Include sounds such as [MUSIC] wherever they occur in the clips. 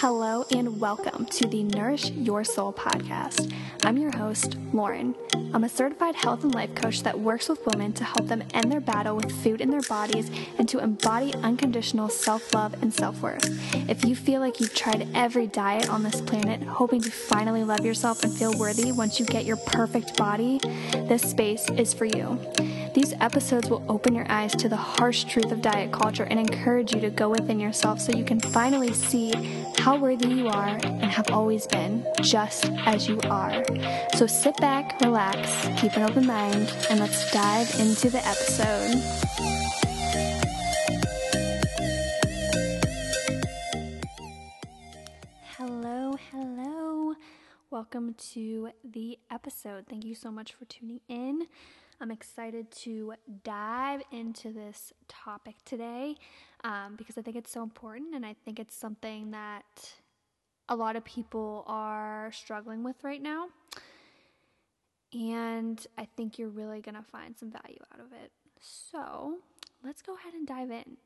Hello and welcome to the Nourish Your Soul podcast. I'm your host, Lauren. I'm a certified health and life coach that works with women to help them end their battle with food in their bodies and to embody unconditional self love and self worth. If you feel like you've tried every diet on this planet, hoping to finally love yourself and feel worthy once you get your perfect body, this space is for you. These episodes will open your eyes to the harsh truth of diet culture and encourage you to go within yourself so you can finally see how worthy you are and have always been, just as you are. So sit back, relax, keep an open mind, and let's dive into the episode. Hello, hello. Welcome to the episode. Thank you so much for tuning in. I'm excited to dive into this topic today um, because I think it's so important and I think it's something that a lot of people are struggling with right now. And I think you're really going to find some value out of it. So let's go ahead and dive in.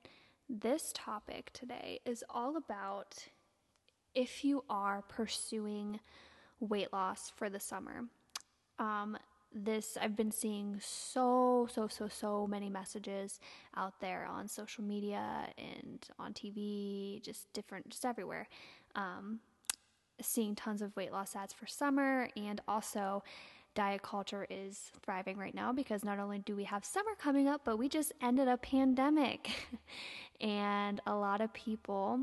This topic today is all about if you are pursuing weight loss for the summer. Um, this I've been seeing so so so so many messages out there on social media and on TV, just different, just everywhere. Um, seeing tons of weight loss ads for summer, and also diet culture is thriving right now because not only do we have summer coming up, but we just ended a pandemic, [LAUGHS] and a lot of people.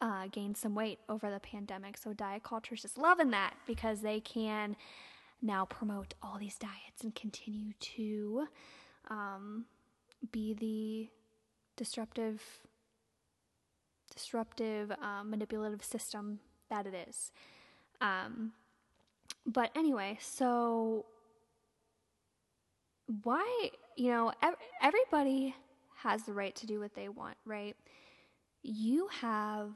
Uh, gained some weight over the pandemic. So, diet culture is just loving that because they can now promote all these diets and continue to um, be the disruptive disruptive um, manipulative system that it is. Um, but anyway so why you know ev- everybody has the right to do what they want right? You have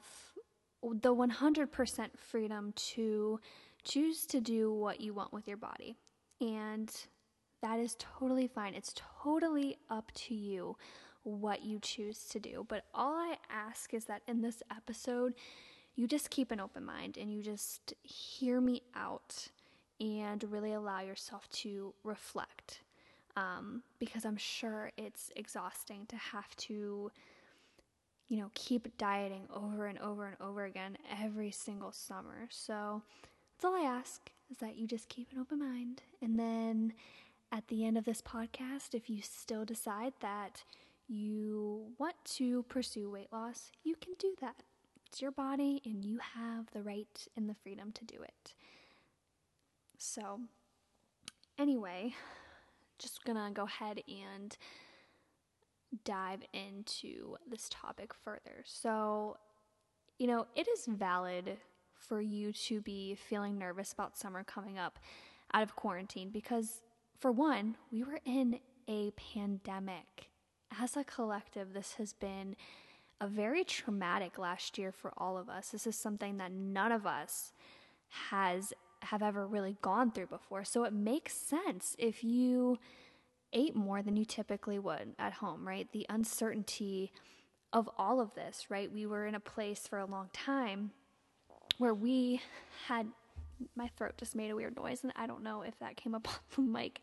the 100% freedom to choose to do what you want with your body. And that is totally fine. It's totally up to you what you choose to do. But all I ask is that in this episode, you just keep an open mind and you just hear me out and really allow yourself to reflect. Um, because I'm sure it's exhausting to have to, you know, keep dieting over and over and over again every single summer. So that's all I ask is that you just keep an open mind. And then at the end of this podcast, if you still decide that you want to pursue weight loss, you can do that. It's your body, and you have the right and the freedom to do it. So, anyway, just gonna go ahead and dive into this topic further. So, you know, it is valid for you to be feeling nervous about summer coming up out of quarantine because, for one, we were in a pandemic. As a collective, this has been a very traumatic last year for all of us. This is something that none of us has have ever really gone through before. So it makes sense if you ate more than you typically would at home, right? The uncertainty of all of this, right? We were in a place for a long time where we had my throat just made a weird noise and I don't know if that came up [LAUGHS] on the mic.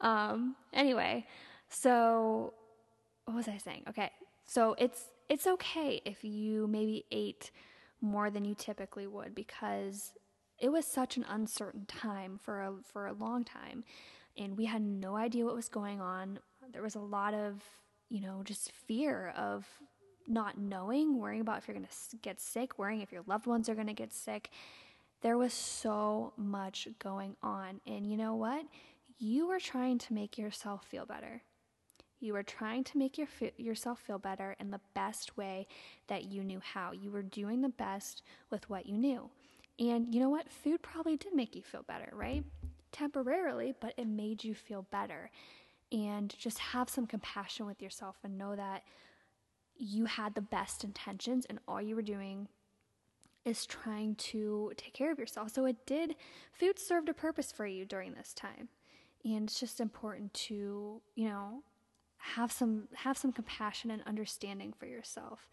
Um, anyway, so what was I saying? Okay. So it's it's okay if you maybe ate more than you typically would because it was such an uncertain time for a for a long time and we had no idea what was going on. There was a lot of, you know, just fear of not knowing, worrying about if you're going to get sick, worrying if your loved ones are going to get sick. There was so much going on. And you know what? You were trying to make yourself feel better. You were trying to make your, yourself feel better in the best way that you knew how. You were doing the best with what you knew. And you know what? Food probably did make you feel better, right? Temporarily, but it made you feel better. And just have some compassion with yourself and know that you had the best intentions and all you were doing is trying to take care of yourself. So it did, food served a purpose for you during this time. And it's just important to, you know, have some have some compassion and understanding for yourself.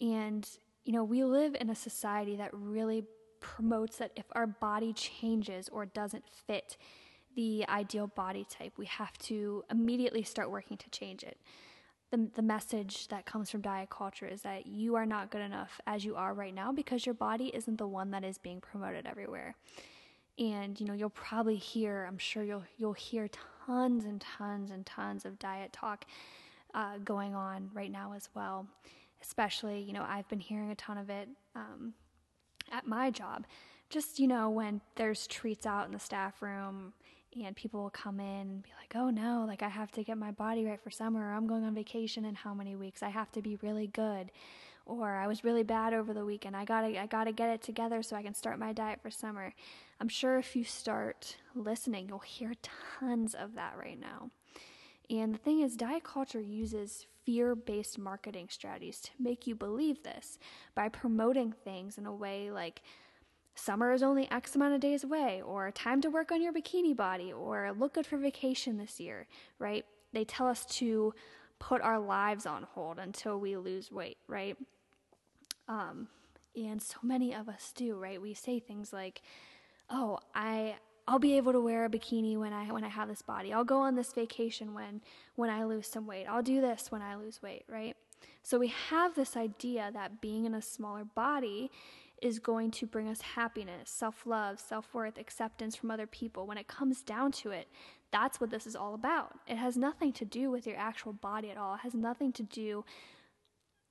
And you know, we live in a society that really promotes that if our body changes or doesn't fit the ideal body type, we have to immediately start working to change it. The, the message that comes from diet culture is that you are not good enough as you are right now because your body isn't the one that is being promoted everywhere. And you know, you'll probably hear, I'm sure you'll you'll hear tons and tons and tons of diet talk uh, going on right now as well. Especially, you know, I've been hearing a ton of it um, at my job. Just, you know, when there's treats out in the staff room and people will come in and be like, oh no, like I have to get my body right for summer, or I'm going on vacation in how many weeks, I have to be really good. Or I was really bad over the weekend. I gotta I gotta get it together so I can start my diet for summer. I'm sure if you start listening, you'll hear tons of that right now. And the thing is, diet culture uses fear based marketing strategies to make you believe this by promoting things in a way like summer is only X amount of days away, or time to work on your bikini body, or look good for vacation this year, right? They tell us to put our lives on hold until we lose weight, right? Um, and so many of us do, right? We say things like, "Oh, I I'll be able to wear a bikini when I when I have this body. I'll go on this vacation when when I lose some weight. I'll do this when I lose weight, right? So we have this idea that being in a smaller body is going to bring us happiness, self-love, self-worth, acceptance from other people. When it comes down to it, that's what this is all about. It has nothing to do with your actual body at all. It has nothing to do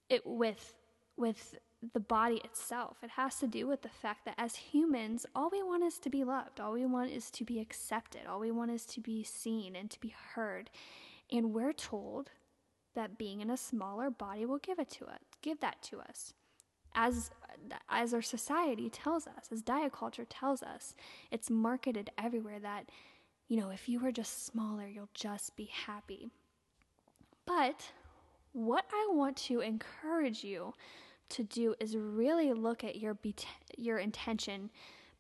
it with with the body itself. It has to do with the fact that as humans, all we want is to be loved. All we want is to be accepted. All we want is to be seen and to be heard. And we're told that being in a smaller body will give it to us, give that to us. As as our society tells us, as diet culture tells us, it's marketed everywhere that you know, if you were just smaller, you'll just be happy. But what I want to encourage you to do is really look at your your intention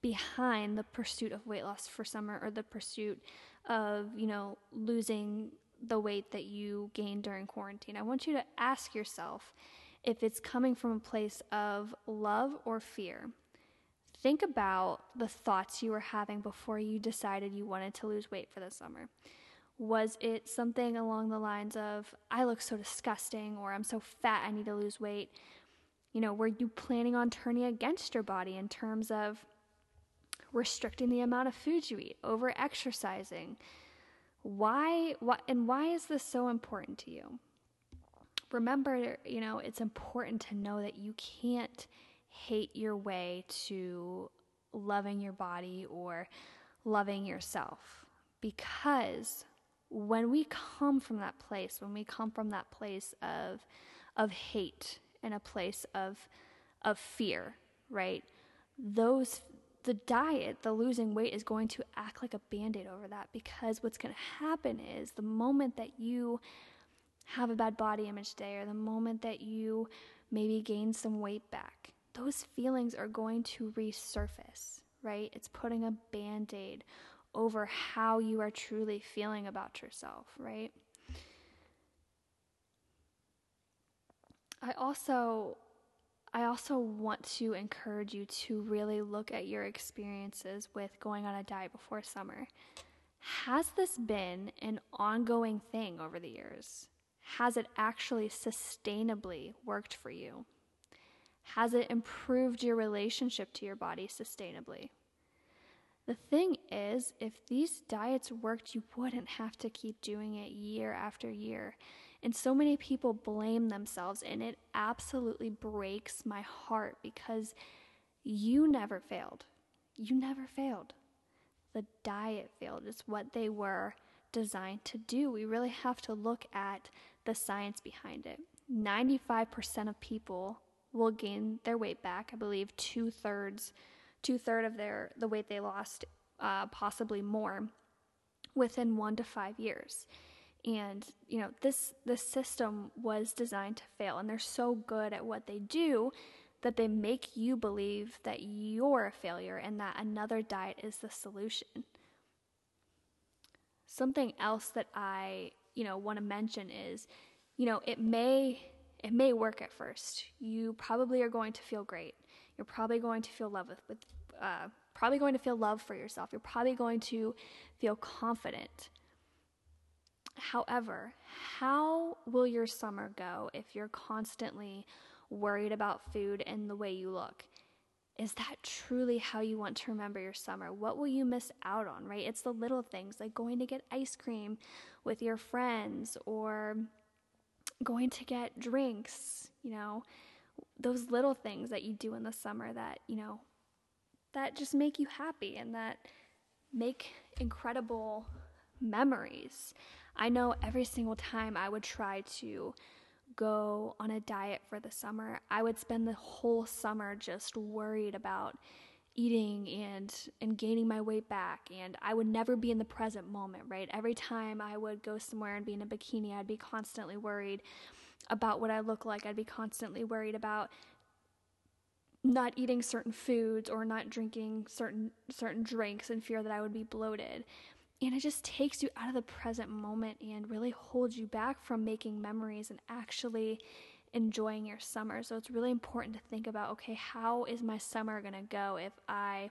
behind the pursuit of weight loss for summer or the pursuit of, you know, losing the weight that you gained during quarantine. I want you to ask yourself if it's coming from a place of love or fear. Think about the thoughts you were having before you decided you wanted to lose weight for the summer. Was it something along the lines of, I look so disgusting, or I'm so fat, I need to lose weight? You know, were you planning on turning against your body in terms of restricting the amount of food you eat, over exercising? Why, what, and why is this so important to you? Remember, you know, it's important to know that you can't hate your way to loving your body or loving yourself because when we come from that place when we come from that place of of hate and a place of of fear, right? Those the diet, the losing weight is going to act like a band-aid over that because what's going to happen is the moment that you have a bad body image day or the moment that you maybe gain some weight back, those feelings are going to resurface, right? It's putting a band-aid over how you are truly feeling about yourself, right? I also I also want to encourage you to really look at your experiences with going on a diet before summer. Has this been an ongoing thing over the years? Has it actually sustainably worked for you? Has it improved your relationship to your body sustainably? The thing is, if these diets worked, you wouldn't have to keep doing it year after year. And so many people blame themselves, and it absolutely breaks my heart because you never failed. You never failed. The diet failed. It's what they were designed to do. We really have to look at the science behind it. 95% of people will gain their weight back. I believe two thirds, two third of their the weight they lost, uh, possibly more, within one to five years and you know this this system was designed to fail and they're so good at what they do that they make you believe that you're a failure and that another diet is the solution something else that i you know want to mention is you know it may it may work at first. You probably are going to feel great. You're probably going to feel love with, with uh, probably going to feel love for yourself. You're probably going to feel confident. However, how will your summer go if you're constantly worried about food and the way you look? Is that truly how you want to remember your summer? What will you miss out on, right? It's the little things like going to get ice cream with your friends or going to get drinks, you know, those little things that you do in the summer that, you know, that just make you happy and that make incredible memories. I know every single time I would try to go on a diet for the summer, I would spend the whole summer just worried about eating and and gaining my weight back and I would never be in the present moment, right? Every time I would go somewhere and be in a bikini, I'd be constantly worried about what I look like. I'd be constantly worried about not eating certain foods or not drinking certain certain drinks in fear that I would be bloated. And it just takes you out of the present moment and really holds you back from making memories and actually enjoying your summer. So it's really important to think about okay, how is my summer going to go if I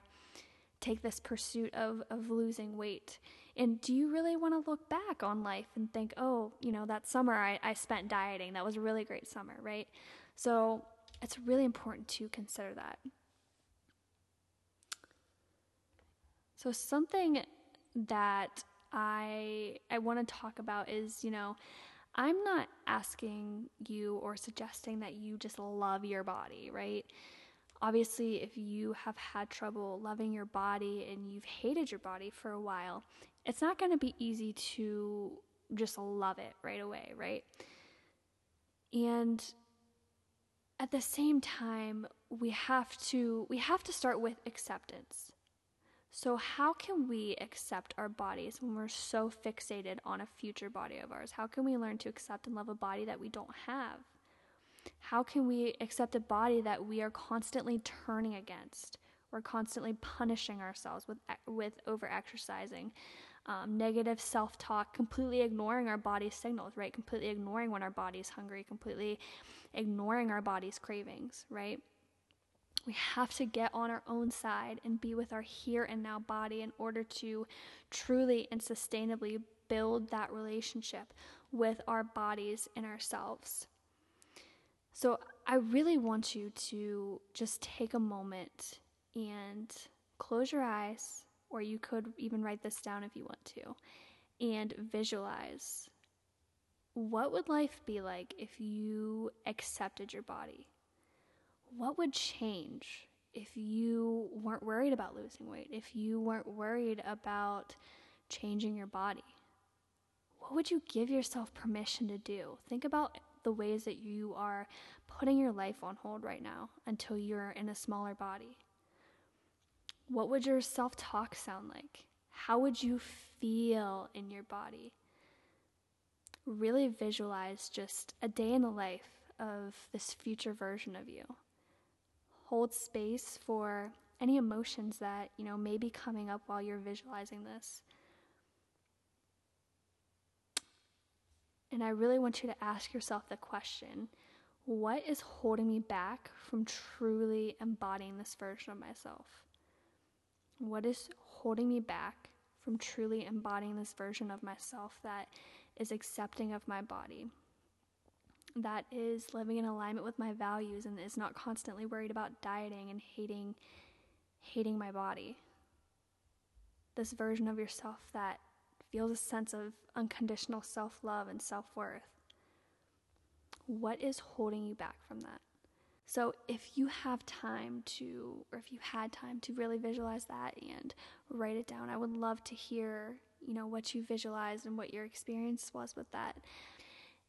take this pursuit of, of losing weight? And do you really want to look back on life and think, oh, you know, that summer I, I spent dieting, that was a really great summer, right? So it's really important to consider that. So something that I I want to talk about is, you know, I'm not asking you or suggesting that you just love your body, right? Obviously, if you have had trouble loving your body and you've hated your body for a while, it's not going to be easy to just love it right away, right? And at the same time, we have to we have to start with acceptance. So, how can we accept our bodies when we're so fixated on a future body of ours? How can we learn to accept and love a body that we don't have? How can we accept a body that we are constantly turning against? We're constantly punishing ourselves with with over exercising, um, negative self talk, completely ignoring our body's signals, right? Completely ignoring when our body's hungry, completely ignoring our body's cravings, right? We have to get on our own side and be with our here and now body in order to truly and sustainably build that relationship with our bodies and ourselves. So, I really want you to just take a moment and close your eyes, or you could even write this down if you want to, and visualize what would life be like if you accepted your body? What would change if you weren't worried about losing weight, if you weren't worried about changing your body? What would you give yourself permission to do? Think about the ways that you are putting your life on hold right now until you're in a smaller body. What would your self talk sound like? How would you feel in your body? Really visualize just a day in the life of this future version of you hold space for any emotions that, you know, may be coming up while you're visualizing this. And I really want you to ask yourself the question what is holding me back from truly embodying this version of myself? What is holding me back from truly embodying this version of myself that is accepting of my body? That is living in alignment with my values and is not constantly worried about dieting and hating hating my body. This version of yourself that feels a sense of unconditional self-love and self-worth. What is holding you back from that? So, if you have time to, or if you had time to really visualize that and write it down, I would love to hear, you know, what you visualized and what your experience was with that.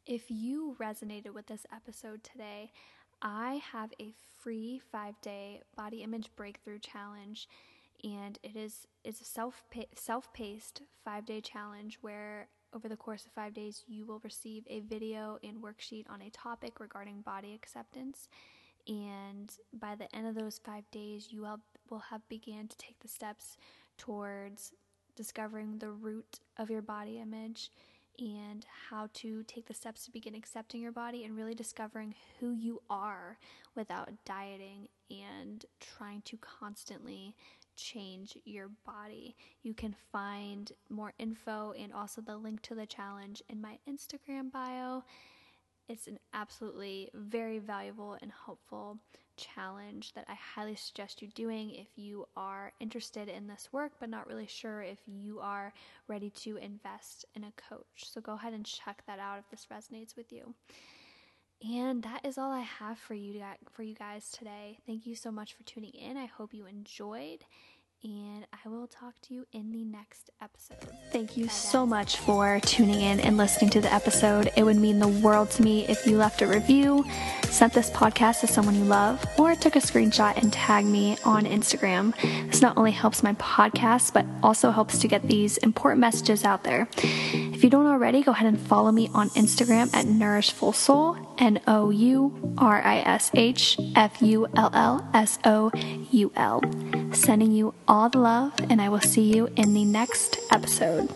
If you resonated with this episode today, I have a free five day body image breakthrough challenge. And it is it's a self self paced five day challenge where over the course of five days you will receive a video and worksheet on a topic regarding body acceptance. And by the end of those five days, you will, will have began to take the steps towards discovering the root of your body image and how to take the steps to begin accepting your body and really discovering who you are without dieting and trying to constantly change your body. You can find more info and also the link to the challenge in my Instagram bio. It's an absolutely very valuable and helpful challenge that I highly suggest you doing if you are interested in this work but not really sure if you are ready to invest in a coach. So go ahead and check that out if this resonates with you. And that is all I have for you for you guys today. Thank you so much for tuning in. I hope you enjoyed and I will talk to you in the next episode. Thank you so much for tuning in and listening to the episode. It would mean the world to me if you left a review, sent this podcast to someone you love, or took a screenshot and tagged me on Instagram. This not only helps my podcast, but also helps to get these important messages out there. If you don't already, go ahead and follow me on Instagram at Nourish Full Soul, N O U R I S H F U L L S O U L. Sending you all the love, and I will see you in the next episode.